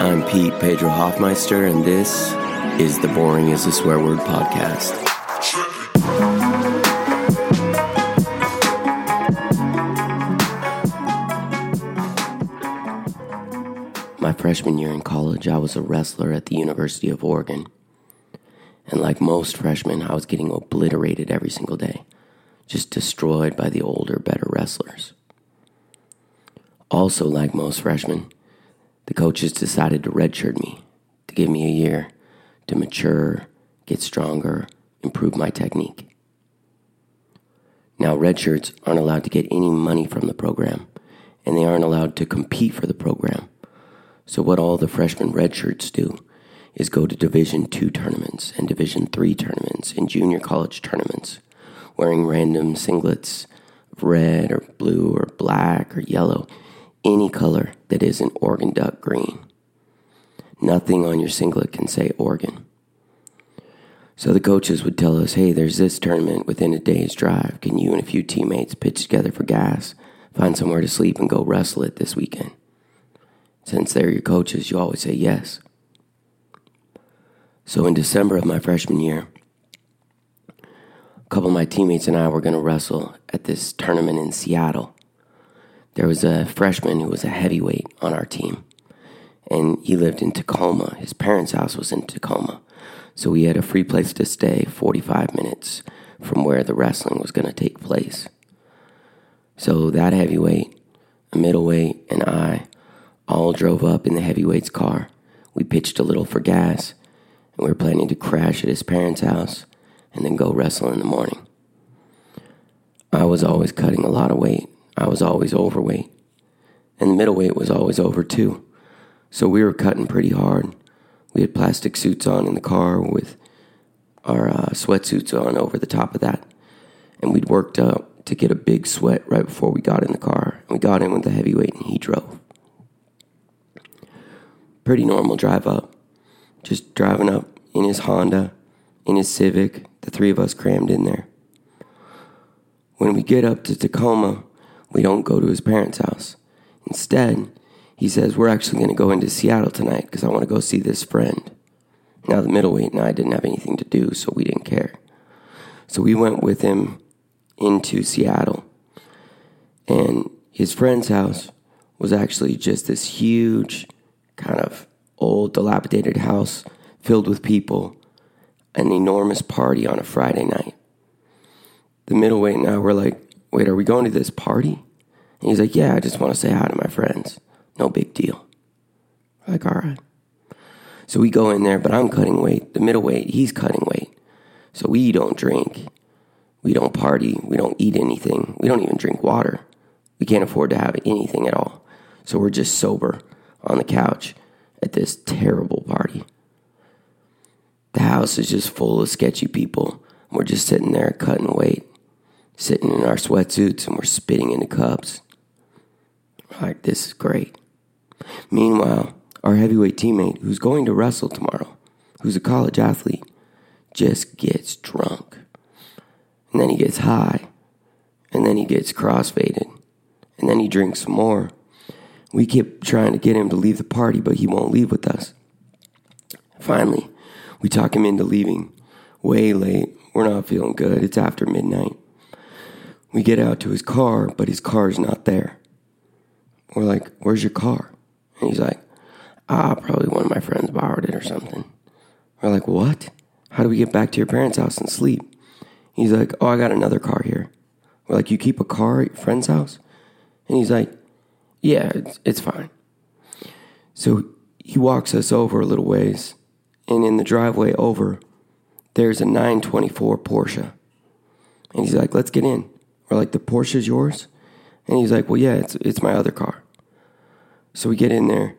I'm Pete Pedro Hoffmeister, and this is the Boring is a Swear Word podcast. My freshman year in college, I was a wrestler at the University of Oregon. And like most freshmen, I was getting obliterated every single day, just destroyed by the older, better wrestlers. Also, like most freshmen, the coaches decided to redshirt me, to give me a year to mature, get stronger, improve my technique. Now, redshirts aren't allowed to get any money from the program, and they aren't allowed to compete for the program. So, what all the freshman redshirts do is go to Division two tournaments and Division three tournaments and junior college tournaments, wearing random singlets of red or blue or black or yellow any color that isn't Oregon duck green. Nothing on your singlet can say Oregon. So the coaches would tell us, hey, there's this tournament within a day's drive. Can you and a few teammates pitch together for gas, find somewhere to sleep, and go wrestle it this weekend? Since they're your coaches, you always say yes. So in December of my freshman year, a couple of my teammates and I were going to wrestle at this tournament in Seattle there was a freshman who was a heavyweight on our team, and he lived in Tacoma. His parents' house was in Tacoma, so we had a free place to stay 45 minutes from where the wrestling was going to take place. So that heavyweight, a middleweight, and I all drove up in the heavyweight's car. We pitched a little for gas, and we were planning to crash at his parents' house and then go wrestle in the morning. I was always cutting a lot of weight, I was always overweight. And the middleweight was always over too. So we were cutting pretty hard. We had plastic suits on in the car with our uh, sweatsuits on over the top of that. And we'd worked up to get a big sweat right before we got in the car. And we got in with the heavyweight and he drove. Pretty normal drive up. Just driving up in his Honda, in his Civic, the three of us crammed in there. When we get up to Tacoma, we don't go to his parents' house. Instead, he says, We're actually going to go into Seattle tonight because I want to go see this friend. Now, the middleweight and I didn't have anything to do, so we didn't care. So we went with him into Seattle. And his friend's house was actually just this huge, kind of old, dilapidated house filled with people, an enormous party on a Friday night. The middleweight and I were like, Wait, are we going to this party? And he's like, Yeah, I just want to say hi to my friends. No big deal. We're like, all right. So we go in there, but I'm cutting weight. The middleweight, he's cutting weight. So we don't drink. We don't party. We don't eat anything. We don't even drink water. We can't afford to have anything at all. So we're just sober on the couch at this terrible party. The house is just full of sketchy people. We're just sitting there cutting weight sitting in our sweatsuits and we're spitting into cups. Like, this is great. Meanwhile, our heavyweight teammate, who's going to wrestle tomorrow, who's a college athlete, just gets drunk. And then he gets high. And then he gets crossfaded. And then he drinks some more. We keep trying to get him to leave the party, but he won't leave with us. Finally, we talk him into leaving. Way late. We're not feeling good. It's after midnight. We get out to his car, but his car's not there. We're like, Where's your car? And he's like, Ah, probably one of my friends borrowed it or something. We're like, What? How do we get back to your parents' house and sleep? He's like, Oh, I got another car here. We're like, You keep a car at your friend's house? And he's like, Yeah, it's, it's fine. So he walks us over a little ways, and in the driveway over, there's a 924 Porsche. And he's like, Let's get in. We're like, the Porsche is yours? And he's like, well, yeah, it's, it's my other car. So we get in there.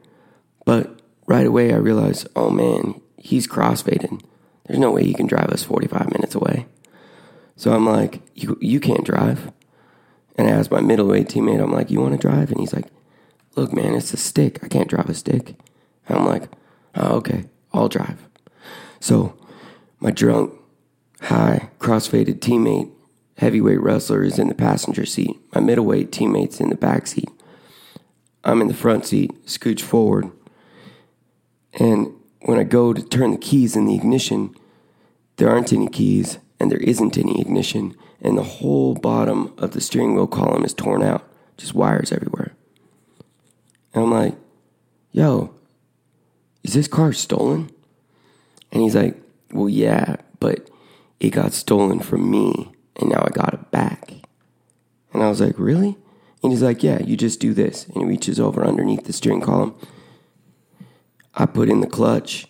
But right away, I realize, oh man, he's crossfaded. There's no way he can drive us 45 minutes away. So I'm like, you, you can't drive. And I asked my middleweight teammate, I'm like, you want to drive? And he's like, look, man, it's a stick. I can't drive a stick. And I'm like, oh, okay, I'll drive. So my drunk, high, crossfaded teammate heavyweight wrestler is in the passenger seat. My middleweight teammate's in the back seat. I'm in the front seat, scooch forward. And when I go to turn the keys in the ignition, there aren't any keys and there isn't any ignition, and the whole bottom of the steering wheel column is torn out, just wires everywhere. And I'm like, yo, is this car stolen? And he's like, well, yeah, but it got stolen from me, and now I got it back. And I was like, really? And he's like, yeah, you just do this. And he reaches over underneath the steering column. I put in the clutch,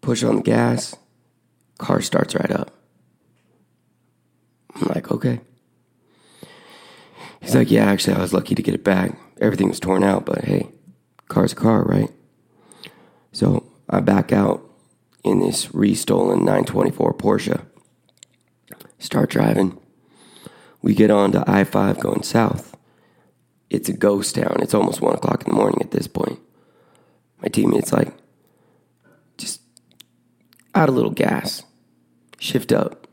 push on the gas, car starts right up. I'm like, okay. He's like, yeah, actually, I was lucky to get it back. Everything was torn out, but hey, car's a car, right? So I back out in this restolen 924 Porsche. Start driving. We get on to I 5 going south. It's a ghost town. It's almost 1 o'clock in the morning at this point. My teammate's like, just add a little gas, shift up,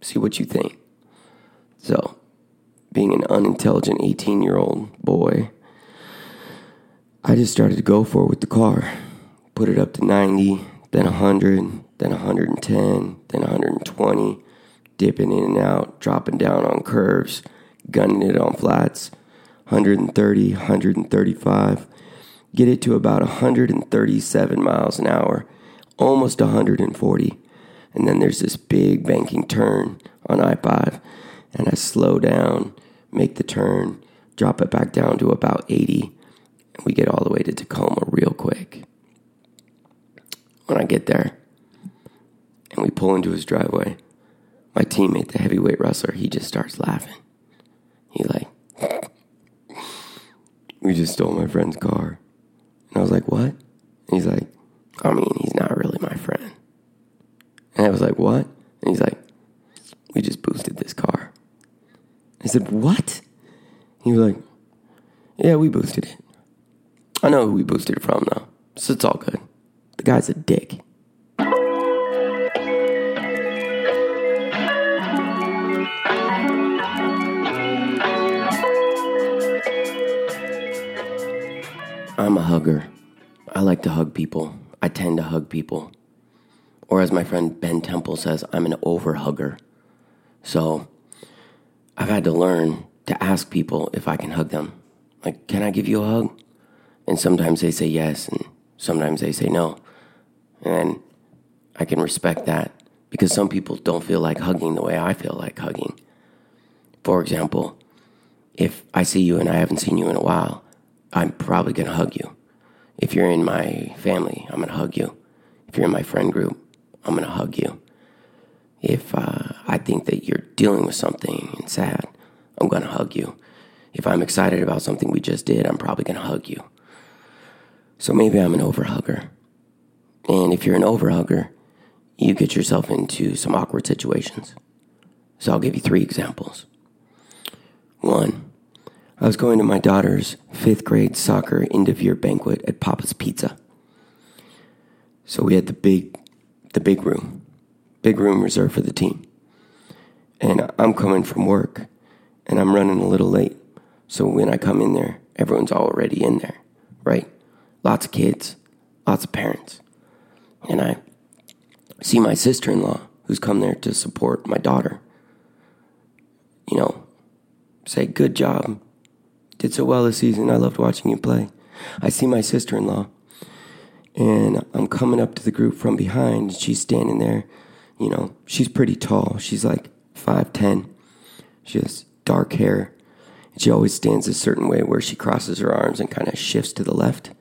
see what you think. So, being an unintelligent 18 year old boy, I just started to go for it with the car. Put it up to 90, then 100, then 110, then 120, dipping in and out, dropping down on curves, gunning it on flats, 130, 135, get it to about 137 miles an hour, almost 140. And then there's this big banking turn on I 5, and I slow down, make the turn, drop it back down to about 80, and we get all the way to Tacoma real quick when I get there and we pull into his driveway, my teammate, the heavyweight wrestler, he just starts laughing. He like, we just stole my friend's car. And I was like, what? And he's like, I mean, he's not really my friend. And I was like, what? And he's like, we just boosted this car. I said, what? He was like, yeah, we boosted it. I know who we boosted it from, though. So it's all good. The guy's a dick. I'm a hugger. I like to hug people. I tend to hug people. Or as my friend Ben Temple says, I'm an over hugger. So I've had to learn to ask people if I can hug them. Like, can I give you a hug? And sometimes they say yes, and sometimes they say no. And I can respect that because some people don't feel like hugging the way I feel like hugging. For example, if I see you and I haven't seen you in a while, I'm probably going to hug you. If you're in my family, I'm going to hug you. If you're in my friend group, I'm going to hug you. If uh, I think that you're dealing with something and sad, I'm going to hug you. If I'm excited about something we just did, I'm probably going to hug you. So maybe I'm an overhugger. And if you're an overhugger, you get yourself into some awkward situations. So I'll give you three examples. One, I was going to my daughter's fifth grade soccer end of year banquet at Papa's Pizza. So we had the big, the big room, big room reserved for the team. And I'm coming from work, and I'm running a little late. So when I come in there, everyone's already in there, right? Lots of kids, lots of parents and I see my sister in law who's come there to support my daughter. You know, say, Good job. Did so well this season. I loved watching you play. I see my sister in law, and I'm coming up to the group from behind. She's standing there. You know, she's pretty tall. She's like 5'10. She has dark hair. She always stands a certain way where she crosses her arms and kind of shifts to the left.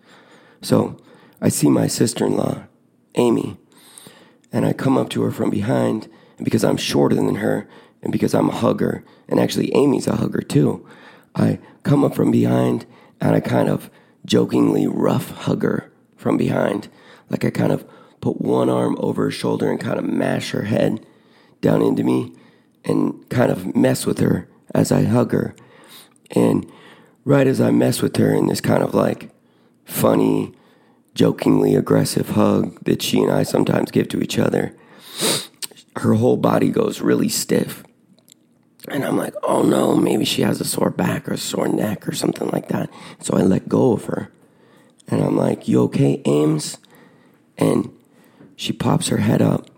So I see my sister in law Amy. And I come up to her from behind, and because I'm shorter than her, and because I'm a hugger, and actually Amy's a hugger too, I come up from behind and I kind of jokingly rough hug her from behind. Like I kind of put one arm over her shoulder and kind of mash her head down into me and kind of mess with her as I hug her. And right as I mess with her in this kind of like funny, jokingly aggressive hug that she and I sometimes give to each other, her whole body goes really stiff. And I'm like, oh no, maybe she has a sore back or a sore neck or something like that. So I let go of her. And I'm like, you okay, Ames? And she pops her head up,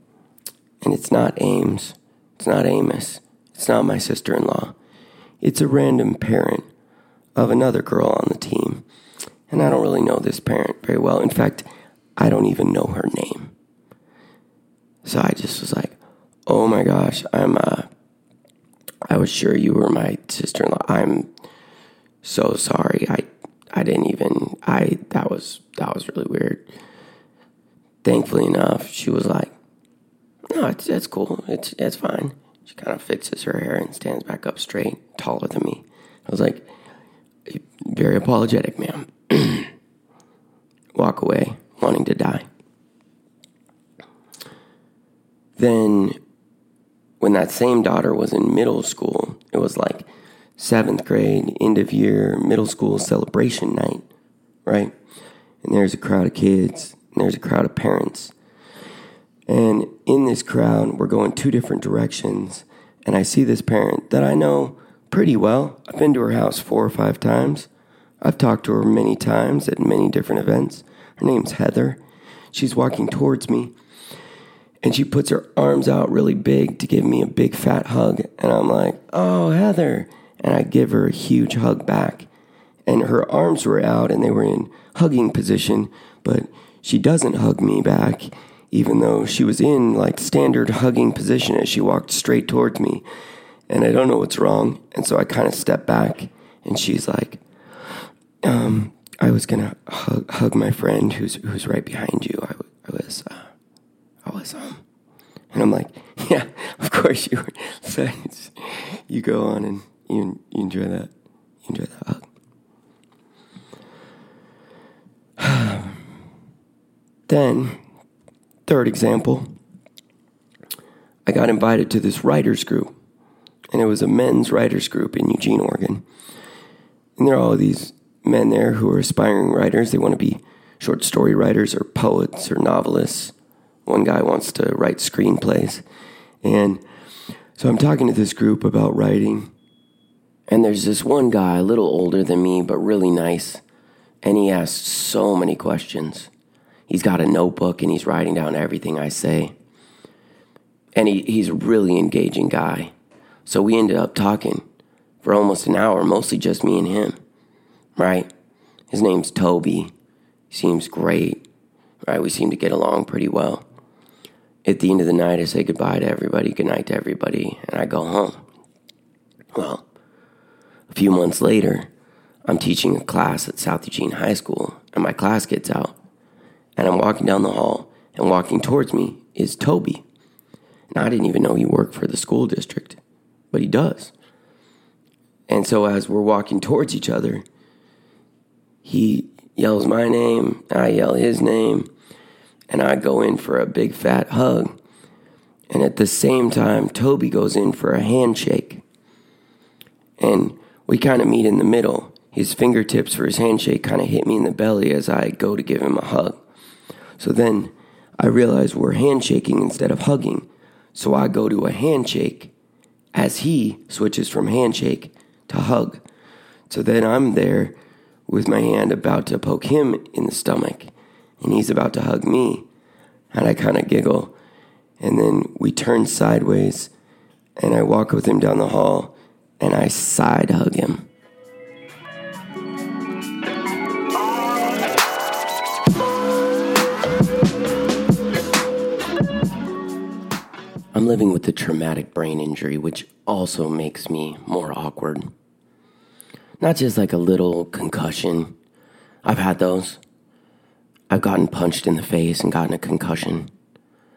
and it's not Ames. It's not Amos. It's not my sister in law. It's a random parent of another girl on the team. And I don't really know this parent very well. In fact, I don't even know her name. So I just was like, oh my gosh, I'm, uh, I was sure you were my sister in law. I'm so sorry. I, I didn't even, I, that was, that was really weird. Thankfully enough, she was like, no, it's, it's cool. It's, it's fine. She kind of fixes her hair and stands back up straight, taller than me. I was like, very apologetic, ma'am. Walk away, wanting to die. Then, when that same daughter was in middle school, it was like seventh grade, end of year, middle school celebration night, right? And there's a crowd of kids, and there's a crowd of parents. And in this crowd, we're going two different directions. And I see this parent that I know pretty well. I've been to her house four or five times. I've talked to her many times at many different events. Her name's Heather. She's walking towards me and she puts her arms out really big to give me a big fat hug. And I'm like, oh, Heather. And I give her a huge hug back. And her arms were out and they were in hugging position, but she doesn't hug me back, even though she was in like standard hugging position as she walked straight towards me. And I don't know what's wrong. And so I kind of step back and she's like, um, I was gonna hug, hug my friend who's who's right behind you. I, I was uh, I was and I'm like, yeah, of course you were. So you go on and you, you enjoy that. You enjoy that hug. then, third example, I got invited to this writers group, and it was a men's writers group in Eugene, Oregon. And there are all these men there who are aspiring writers. They want to be short story writers or poets or novelists. One guy wants to write screenplays. And so I'm talking to this group about writing. And there's this one guy, a little older than me, but really nice. And he asks so many questions. He's got a notebook and he's writing down everything I say. And he, he's a really engaging guy. So we ended up talking for almost an hour, mostly just me and him right? His name's Toby. He seems great, right? We seem to get along pretty well. At the end of the night, I say goodbye to everybody, good night to everybody, and I go home. Well, a few months later, I'm teaching a class at South Eugene High School, and my class gets out, and I'm walking down the hall, and walking towards me is Toby. Now, I didn't even know he worked for the school district, but he does. And so, as we're walking towards each other, he yells my name, I yell his name, and I go in for a big fat hug. And at the same time, Toby goes in for a handshake. And we kind of meet in the middle. His fingertips for his handshake kind of hit me in the belly as I go to give him a hug. So then I realize we're handshaking instead of hugging. So I go to a handshake as he switches from handshake to hug. So then I'm there with my hand about to poke him in the stomach, and he's about to hug me. And I kind of giggle, and then we turn sideways, and I walk with him down the hall, and I side hug him. I'm living with a traumatic brain injury, which also makes me more awkward. Not just like a little concussion. I've had those. I've gotten punched in the face and gotten a concussion.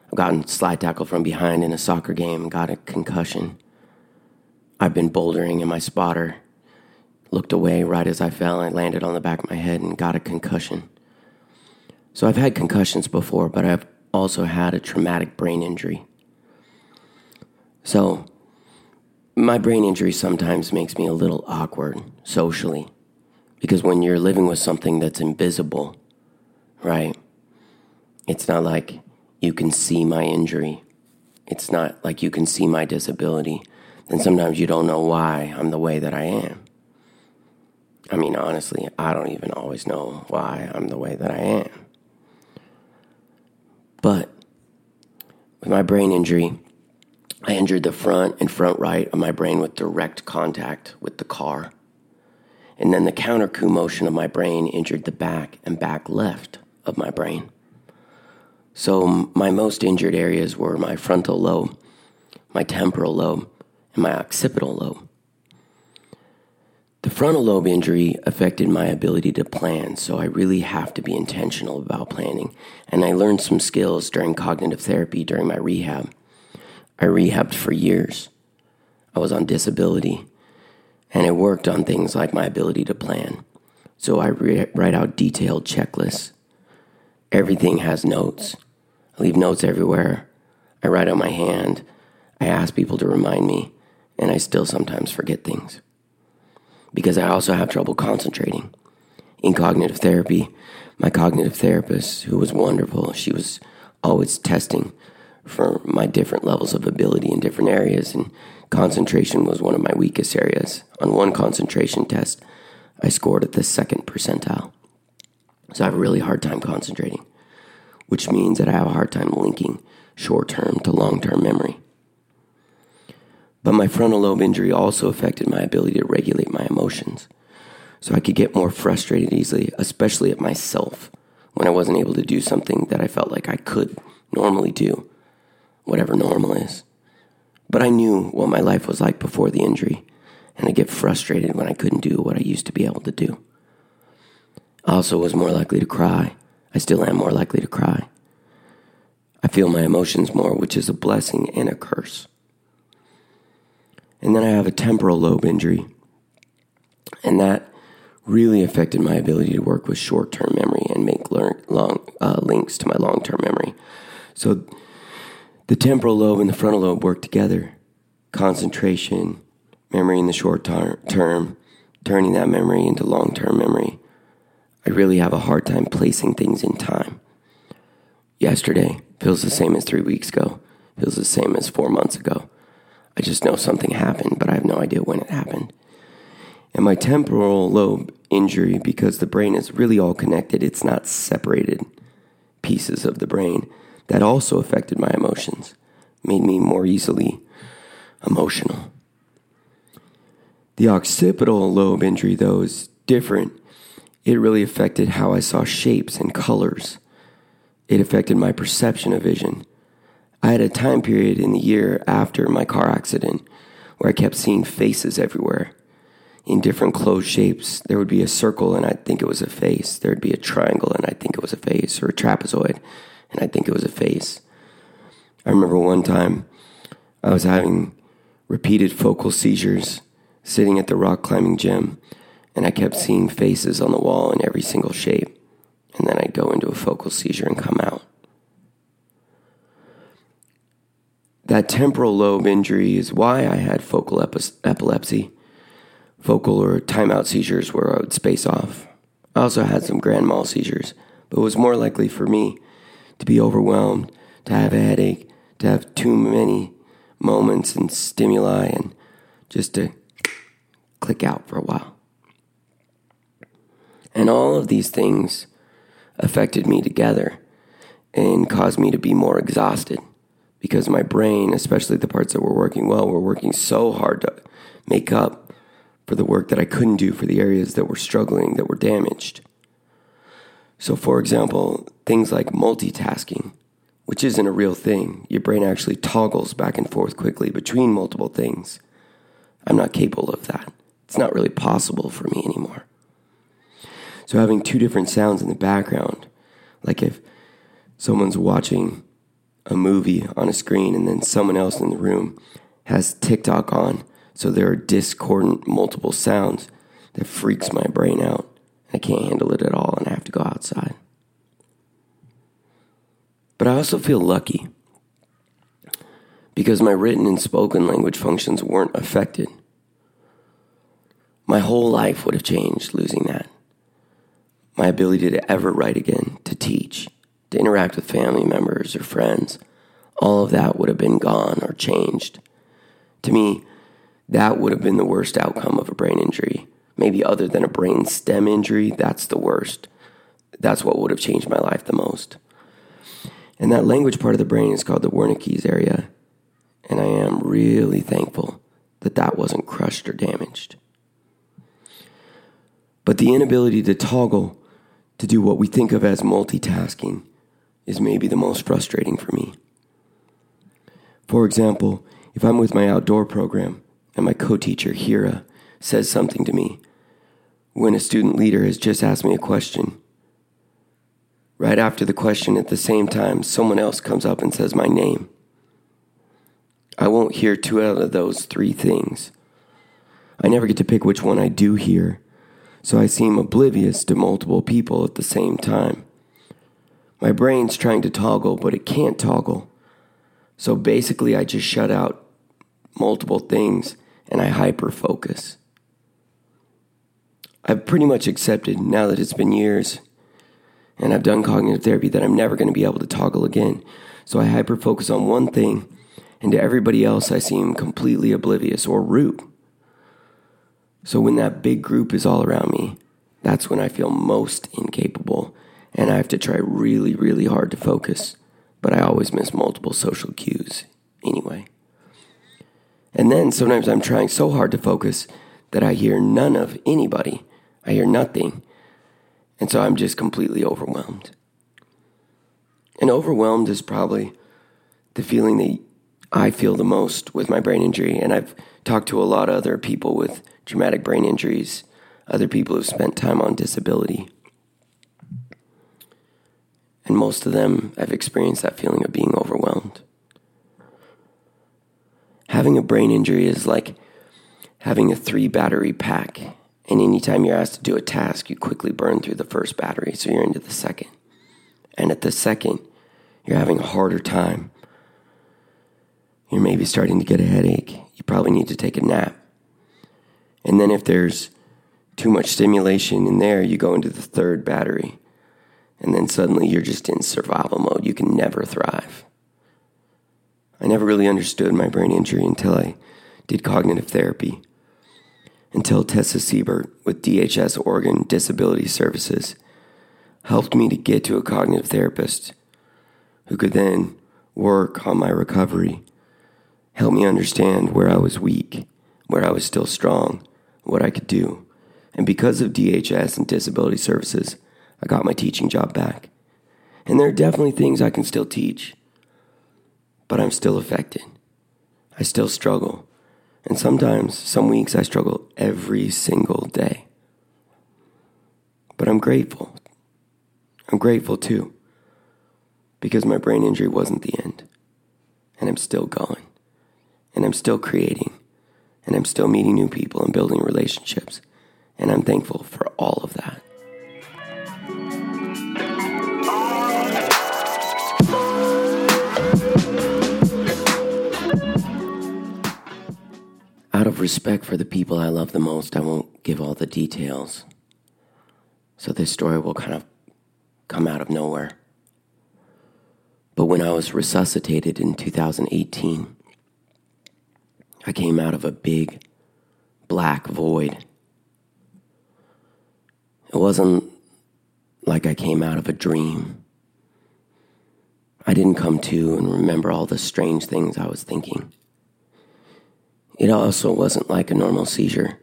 I've gotten slide tackle from behind in a soccer game and got a concussion. I've been bouldering and my spotter looked away right as I fell and landed on the back of my head and got a concussion. So I've had concussions before, but I've also had a traumatic brain injury. So my brain injury sometimes makes me a little awkward socially because when you're living with something that's invisible, right? It's not like you can see my injury. It's not like you can see my disability. Then sometimes you don't know why I'm the way that I am. I mean, honestly, I don't even always know why I'm the way that I am. But with my brain injury, I injured the front and front right of my brain with direct contact with the car. And then the contrecoup motion of my brain injured the back and back left of my brain. So my most injured areas were my frontal lobe, my temporal lobe, and my occipital lobe. The frontal lobe injury affected my ability to plan, so I really have to be intentional about planning. And I learned some skills during cognitive therapy during my rehab. I rehabbed for years. I was on disability, and I worked on things like my ability to plan. So I re- write out detailed checklists. Everything has notes. I leave notes everywhere. I write on my hand. I ask people to remind me, and I still sometimes forget things because I also have trouble concentrating. In cognitive therapy, my cognitive therapist, who was wonderful, she was always testing for my different levels of ability in different areas, and concentration was one of my weakest areas. On one concentration test, I scored at the second percentile. So I have a really hard time concentrating, which means that I have a hard time linking short term to long term memory. But my frontal lobe injury also affected my ability to regulate my emotions. So I could get more frustrated easily, especially at myself when I wasn't able to do something that I felt like I could normally do, whatever normal is. But I knew what my life was like before the injury, and I get frustrated when I couldn't do what I used to be able to do. I also was more likely to cry. I still am more likely to cry. I feel my emotions more, which is a blessing and a curse. And then I have a temporal lobe injury. And that really affected my ability to work with short term memory and make long, uh, links to my long term memory. So the temporal lobe and the frontal lobe work together. Concentration, memory in the short term, turning that memory into long term memory. I really have a hard time placing things in time. Yesterday feels the same as three weeks ago, feels the same as four months ago. I just know something happened, but I have no idea when it happened. And my temporal lobe injury, because the brain is really all connected, it's not separated pieces of the brain, that also affected my emotions, made me more easily emotional. The occipital lobe injury, though, is different. It really affected how I saw shapes and colors. It affected my perception of vision. I had a time period in the year after my car accident where I kept seeing faces everywhere in different closed shapes. There would be a circle and I'd think it was a face. There'd be a triangle and I'd think it was a face, or a trapezoid and I'd think it was a face. I remember one time I was having repeated focal seizures sitting at the rock climbing gym and I kept seeing faces on the wall in every single shape. And then I'd go into a focal seizure and come out. That temporal lobe injury is why I had focal epilepsy, focal or timeout seizures where I would space off. I also had some grand mal seizures, but it was more likely for me to be overwhelmed, to have a headache, to have too many moments and stimuli, and just to click out for a while. And all of these things affected me together and caused me to be more exhausted because my brain, especially the parts that were working well, were working so hard to make up for the work that I couldn't do for the areas that were struggling, that were damaged. So, for example, things like multitasking, which isn't a real thing. Your brain actually toggles back and forth quickly between multiple things. I'm not capable of that. It's not really possible for me anymore. So, having two different sounds in the background, like if someone's watching a movie on a screen and then someone else in the room has TikTok on. So there are discordant multiple sounds that freaks my brain out. I can't handle it at all and I have to go outside. But I also feel lucky because my written and spoken language functions weren't affected. My whole life would have changed losing that. My ability to ever write again, to teach, to interact with family members or friends, all of that would have been gone or changed. To me, that would have been the worst outcome of a brain injury. Maybe other than a brain stem injury, that's the worst. That's what would have changed my life the most. And that language part of the brain is called the Wernicke's area. And I am really thankful that that wasn't crushed or damaged. But the inability to toggle to do what we think of as multitasking is maybe the most frustrating for me. For example, if I'm with my outdoor program and my co teacher, Hira, says something to me, when a student leader has just asked me a question, right after the question at the same time, someone else comes up and says my name. I won't hear two out of those three things. I never get to pick which one I do hear, so I seem oblivious to multiple people at the same time. My brain's trying to toggle, but it can't toggle. So basically, I just shut out multiple things and I hyper focus. I've pretty much accepted now that it's been years and I've done cognitive therapy that I'm never going to be able to toggle again. So I hyper focus on one thing, and to everybody else, I seem completely oblivious or rude. So when that big group is all around me, that's when I feel most incapable and I have to try really, really hard to focus. But I always miss multiple social cues anyway. And then sometimes I'm trying so hard to focus that I hear none of anybody. I hear nothing. And so I'm just completely overwhelmed. And overwhelmed is probably the feeling that I feel the most with my brain injury. And I've talked to a lot of other people with traumatic brain injuries, other people who've spent time on disability. And most of them have experienced that feeling of being overwhelmed. Having a brain injury is like having a three battery pack. And anytime you're asked to do a task, you quickly burn through the first battery, so you're into the second. And at the second, you're having a harder time. You're maybe starting to get a headache. You probably need to take a nap. And then if there's too much stimulation in there, you go into the third battery. And then suddenly you're just in survival mode. You can never thrive. I never really understood my brain injury until I did cognitive therapy. Until Tessa Siebert with DHS Oregon Disability Services helped me to get to a cognitive therapist who could then work on my recovery, help me understand where I was weak, where I was still strong, what I could do. And because of DHS and disability services, I got my teaching job back. And there are definitely things I can still teach, but I'm still affected. I still struggle. And sometimes, some weeks, I struggle every single day. But I'm grateful. I'm grateful too, because my brain injury wasn't the end. And I'm still going. And I'm still creating and I'm still meeting new people and building relationships. And I'm thankful for all of that. Out of respect for the people I love the most, I won't give all the details. So this story will kind of come out of nowhere. But when I was resuscitated in 2018, I came out of a big black void. It wasn't like I came out of a dream. I didn't come to and remember all the strange things I was thinking. It also wasn't like a normal seizure,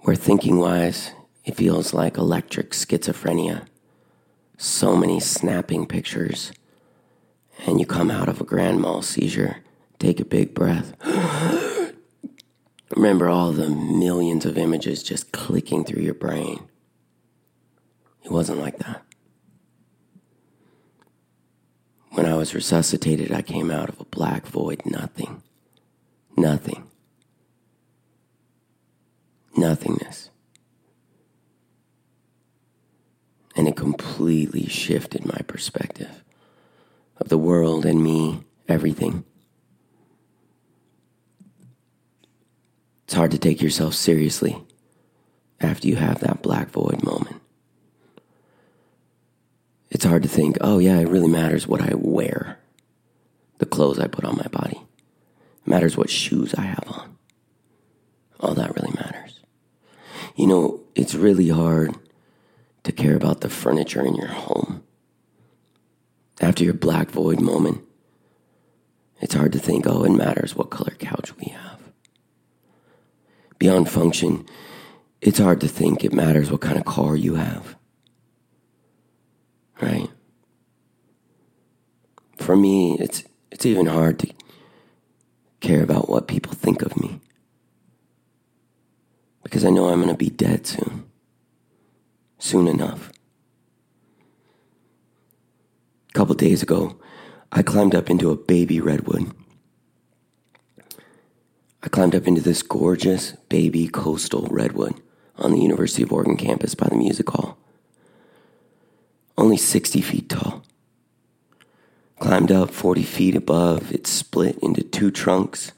where thinking wise, it feels like electric schizophrenia. So many snapping pictures, and you come out of a grand mal seizure Take a big breath. Remember all the millions of images just clicking through your brain. It wasn't like that. When I was resuscitated, I came out of a black void, nothing. Nothing. Nothingness. And it completely shifted my perspective of the world and me, everything. It's hard to take yourself seriously after you have that black void moment. It's hard to think, oh, yeah, it really matters what I wear, the clothes I put on my body. It matters what shoes I have on. All that really matters. You know, it's really hard to care about the furniture in your home. After your black void moment, it's hard to think, oh, it matters what color couch we have. Beyond function, it's hard to think it matters what kind of car you have. Right? For me, it's it's even hard to care about what people think of me. Because I know I'm going to be dead soon. Soon enough. A couple days ago, I climbed up into a baby redwood. I climbed up into this gorgeous baby coastal redwood on the University of Oregon campus by the music hall. Only 60 feet tall. Climbed up 40 feet above, it split into two trunks.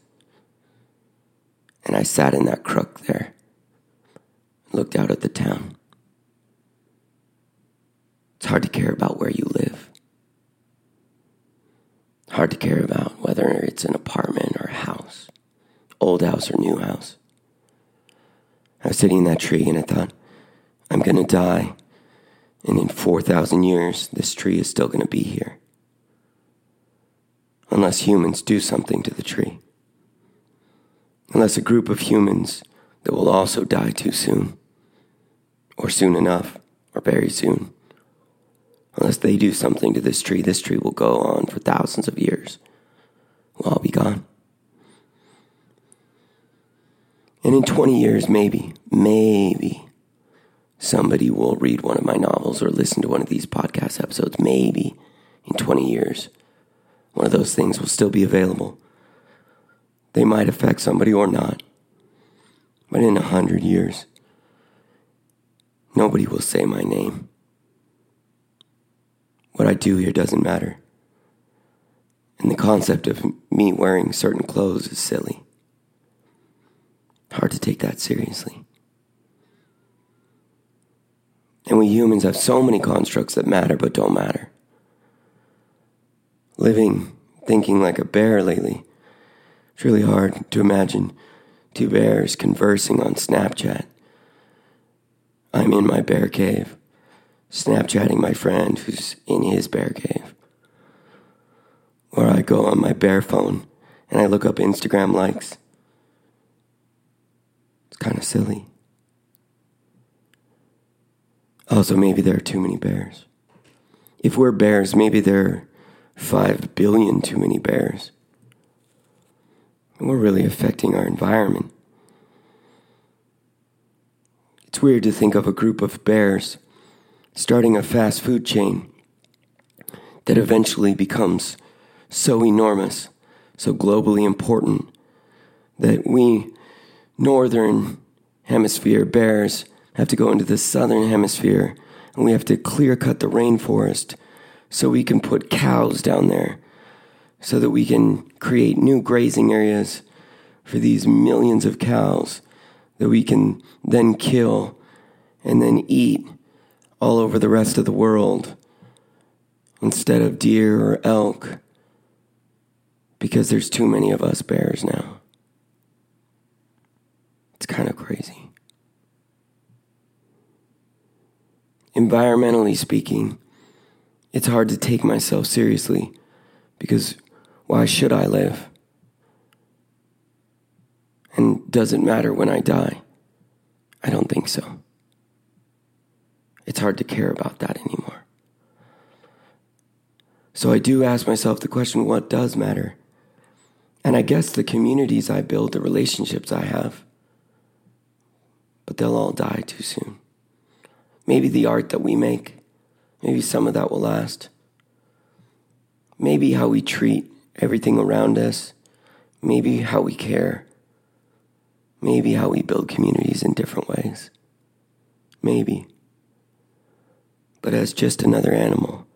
And I sat in that crook there, looked out at the town. It's hard to care about where you live. Hard to care about whether it's an apartment or a house, old house or new house. I was sitting in that tree and I thought, I'm going to die. And in 4,000 years, this tree is still going to be here. Unless humans do something to the tree. Unless a group of humans that will also die too soon, or soon enough, or very soon. Unless they do something to this tree, this tree will go on for thousands of years. We'll all be gone. And in 20 years, maybe, maybe somebody will read one of my novels or listen to one of these podcast episodes. Maybe in 20 years, one of those things will still be available. They might affect somebody or not. But in a hundred years, nobody will say my name. What I do here doesn't matter. And the concept of me wearing certain clothes is silly. Hard to take that seriously. And we humans have so many constructs that matter but don't matter. Living, thinking like a bear lately. It's really hard to imagine two bears conversing on Snapchat. I'm in my bear cave, Snapchatting my friend who's in his bear cave. Or I go on my bear phone and I look up Instagram likes. Kind of silly. Also, maybe there are too many bears. If we're bears, maybe there are five billion too many bears. And we're really affecting our environment. It's weird to think of a group of bears starting a fast food chain that eventually becomes so enormous, so globally important, that we northern hemisphere bears have to go into the southern hemisphere and we have to clear cut the rainforest so we can put cows down there so that we can create new grazing areas for these millions of cows that we can then kill and then eat all over the rest of the world instead of deer or elk because there's too many of us bears now. It's kind of crazy. Environmentally speaking, it's hard to take myself seriously because why should I live? And does it matter when I die? I don't think so. It's hard to care about that anymore. So I do ask myself the question what does matter? And I guess the communities I build, the relationships I have, but they'll all die too soon. Maybe the art that we make, maybe some of that will last. Maybe how we treat everything around us, maybe how we care, maybe how we build communities in different ways. Maybe. But as just another animal,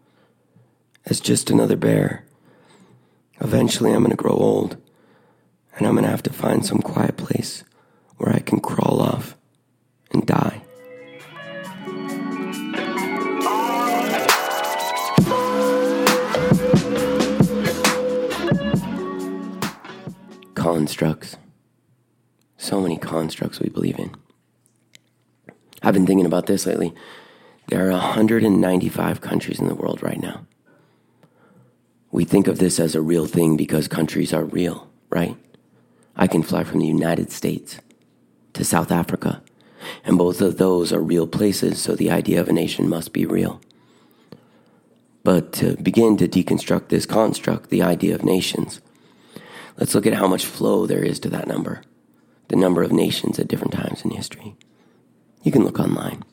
as just another bear, eventually I'm going to grow old and I'm going to have to find some quiet place where I can crawl off and die. Constructs. So many constructs we believe in. I've been thinking about this lately. There are 195 countries in the world right now. We think of this as a real thing because countries are real, right? I can fly from the United States to South Africa, and both of those are real places, so the idea of a nation must be real. But to begin to deconstruct this construct, the idea of nations, let's look at how much flow there is to that number, the number of nations at different times in history. You can look online.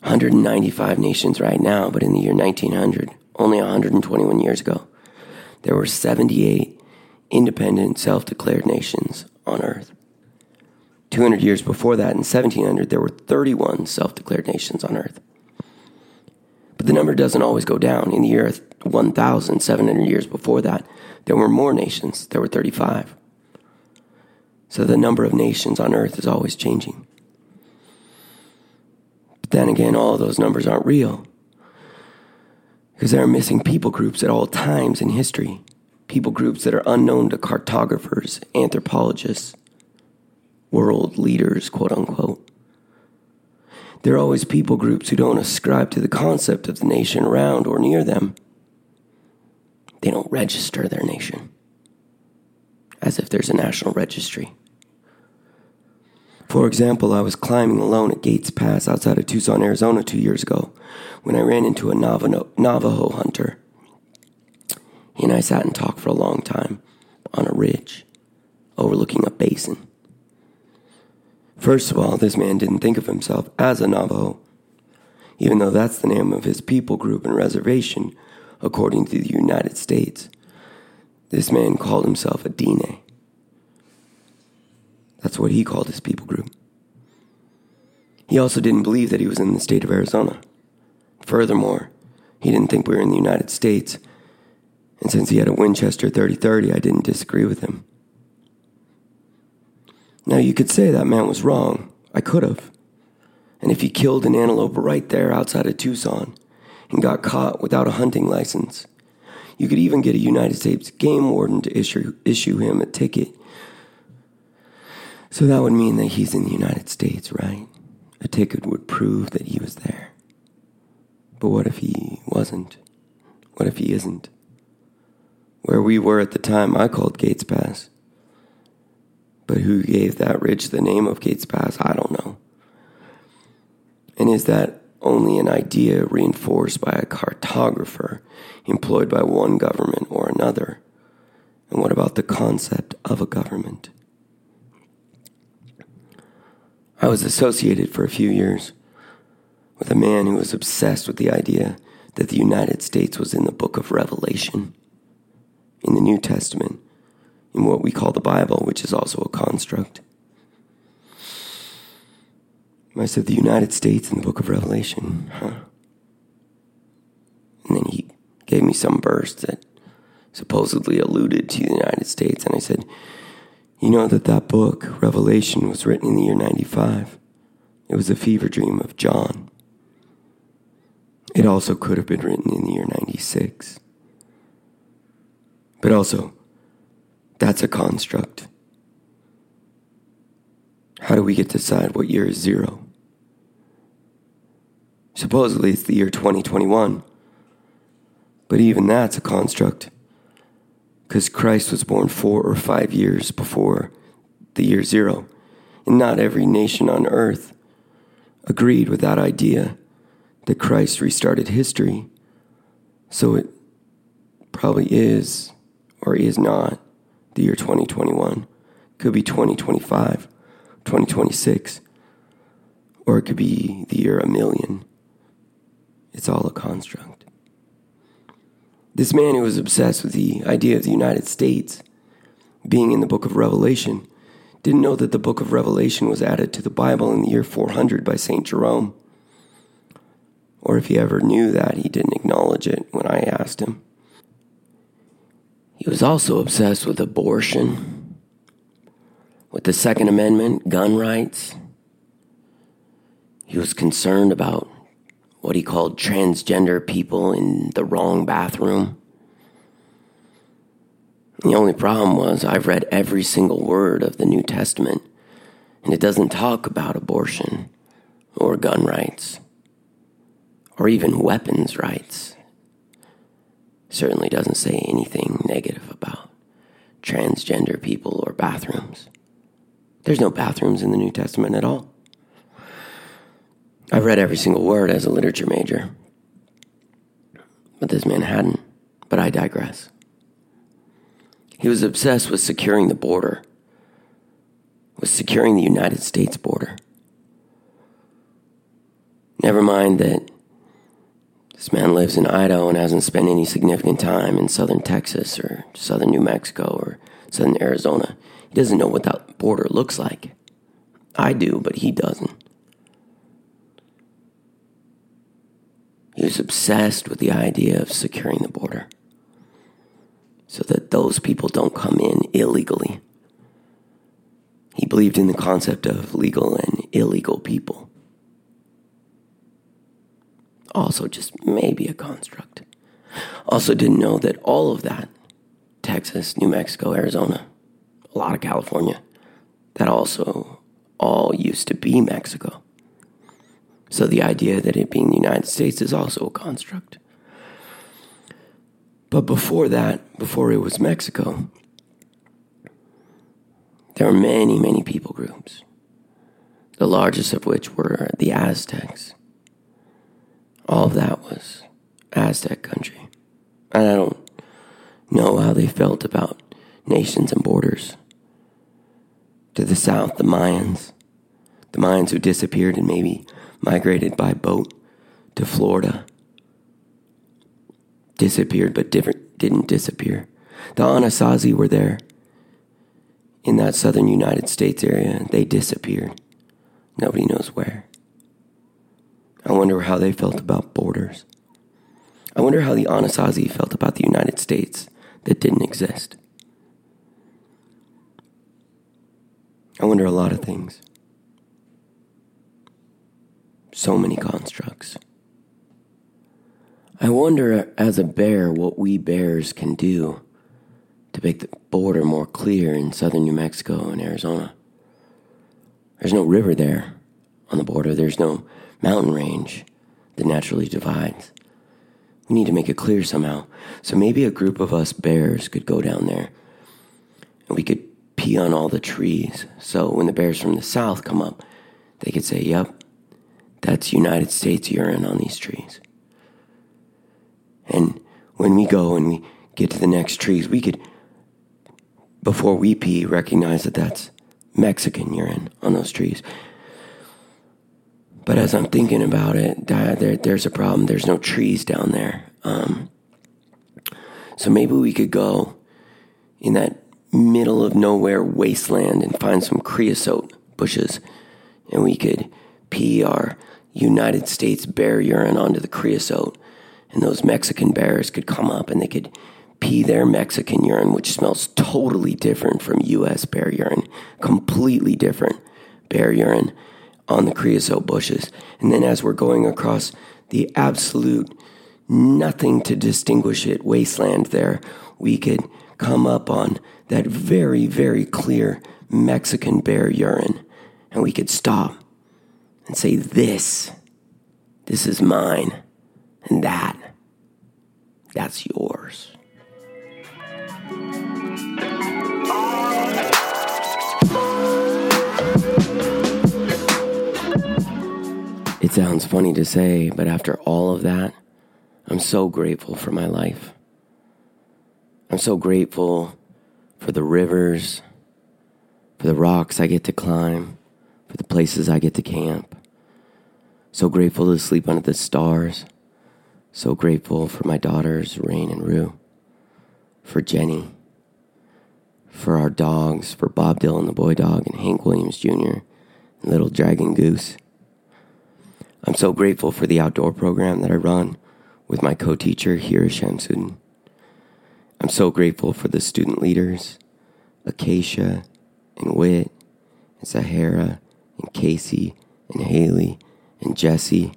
195 nations right now, but in the year 1900, only 121 years ago, there were 78 independent, self declared nations on earth. 200 years before that, in 1700, there were 31 self declared nations on earth. But the number doesn't always go down. In the year 1,700 years before that, there were more nations. There were 35. So the number of nations on earth is always changing. But then again, all of those numbers aren't real because there are missing people groups at all times in history. People groups that are unknown to cartographers, anthropologists, world leaders, quote unquote. There are always people groups who don't ascribe to the concept of the nation around or near them. They don't register their nation as if there's a national registry. For example, I was climbing alone at Gates Pass outside of Tucson, Arizona two years ago when I ran into a Navajo hunter. He and I sat and talked for a long time on a ridge overlooking a basin. First of all, this man didn't think of himself as a Navajo, even though that's the name of his people group and reservation according to the United States. This man called himself a Diné. That's what he called his people group. He also didn't believe that he was in the state of Arizona. Furthermore, he didn't think we were in the United States, and since he had a Winchester 3030, I didn't disagree with him. Now, you could say that man was wrong. I could have. And if he killed an antelope right there outside of Tucson and got caught without a hunting license, you could even get a United States game warden to issue, issue him a ticket so that would mean that he's in the United States, right? A ticket would prove that he was there. But what if he wasn't? What if he isn't? Where we were at the time, I called Gates Pass. But who gave that ridge the name of Gates Pass, I don't know. And is that only an idea reinforced by a cartographer employed by one government or another? And what about the concept of a government? I was associated for a few years with a man who was obsessed with the idea that the United States was in the book of Revelation, in the New Testament, in what we call the Bible, which is also a construct. I said, the United States in the book of Revelation, huh? And then he gave me some verse that supposedly alluded to the United States. And I said, you know that that book, Revelation, was written in the year 95. It was a fever dream of John. It also could have been written in the year 96. But also, that's a construct. How do we get to decide what year is zero? Supposedly it's the year 2021. But even that's a construct because Christ was born four or five years before the year zero. And not every nation on earth agreed with that idea that Christ restarted history. So it probably is or is not the year 2021. Could be 2025, 2026, or it could be the year a million. It's all a construct. This man who was obsessed with the idea of the United States being in the book of Revelation didn't know that the book of Revelation was added to the Bible in the year 400 by St. Jerome. Or if he ever knew that, he didn't acknowledge it when I asked him. He was also obsessed with abortion, with the Second Amendment, gun rights. He was concerned about what he called transgender people in the wrong bathroom. The only problem was I've read every single word of the New Testament, and it doesn't talk about abortion or gun rights or even weapons rights. Certainly doesn't say anything negative about transgender people or bathrooms. There's no bathrooms in the New Testament at all. I've read every single word as a literature major, but this man hadn't. But I digress. He was obsessed with securing the border, with securing the United States border. Never mind that this man lives in Idaho and hasn't spent any significant time in southern Texas or southern New Mexico or southern Arizona. He doesn't know what that border looks like. I do, but he doesn't. He was obsessed with the idea of securing the border so that those people don't come in illegally. He believed in the concept of legal and illegal people. Also, just maybe a construct. Also, didn't know that all of that Texas, New Mexico, Arizona, a lot of California that also all used to be Mexico. So the idea that it being the United States is also a construct. But before that, before it was Mexico, there were many, many people groups, the largest of which were the Aztecs. All of that was Aztec country. And I don't know how they felt about nations and borders. To the south, the Mayans, the Mayans who disappeared and maybe migrated by boat to Florida disappeared, but different, didn't disappear. The Anasazi were there in that southern United States area. They disappeared. Nobody knows where. I wonder how they felt about borders. I wonder how the Anasazi felt about the United States that didn't exist. I wonder a lot of things. So many constructs. I wonder, as a bear, what we bears can do to make the border more clear in southern New Mexico and Arizona. There's no river there on the border, there's no mountain range that naturally divides. We need to make it clear somehow. So maybe a group of us bears could go down there and we could pee on all the trees. So when the bears from the south come up, they could say, Yep, that's United States urine on these trees. And when we go and we get to the next trees, we could, before we pee, recognize that that's Mexican urine on those trees. But as I'm thinking about it, there, there's a problem. There's no trees down there. Um, so maybe we could go in that middle of nowhere wasteland and find some creosote bushes, and we could pee our United States bear urine onto the creosote and those Mexican bears could come up and they could pee their Mexican urine, which smells totally different from US bear urine, completely different bear urine on the creosote bushes. And then as we're going across the absolute nothing to distinguish it wasteland there, we could come up on that very, very clear Mexican bear urine and we could stop and say, This, this is mine, and that that's yours. Sounds funny to say, but after all of that, I'm so grateful for my life. I'm so grateful for the rivers, for the rocks I get to climb, for the places I get to camp. So grateful to sleep under the stars. So grateful for my daughters, Rain and Rue, for Jenny, for our dogs, for Bob Dylan, the boy dog, and Hank Williams Jr., and Little Dragon Goose. I'm so grateful for the outdoor program that I run with my co teacher, Hira Shamsuddin. I'm so grateful for the student leaders, Acacia, and Wit, and Sahara, and Casey, and Haley, and Jesse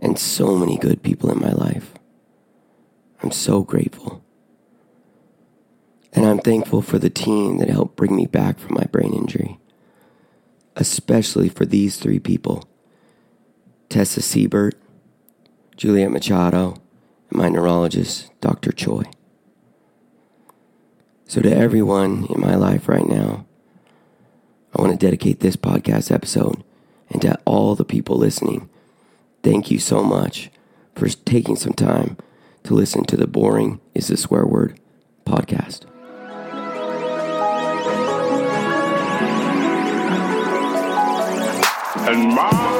and so many good people in my life. I'm so grateful. And I'm thankful for the team that helped bring me back from my brain injury, especially for these three people Tessa Siebert, Juliet Machado, and my neurologist, Dr. Choi. So, to everyone in my life right now, I want to dedicate this podcast episode and to all the people listening. Thank you so much for taking some time to listen to the Boring is the Swear Word podcast. And my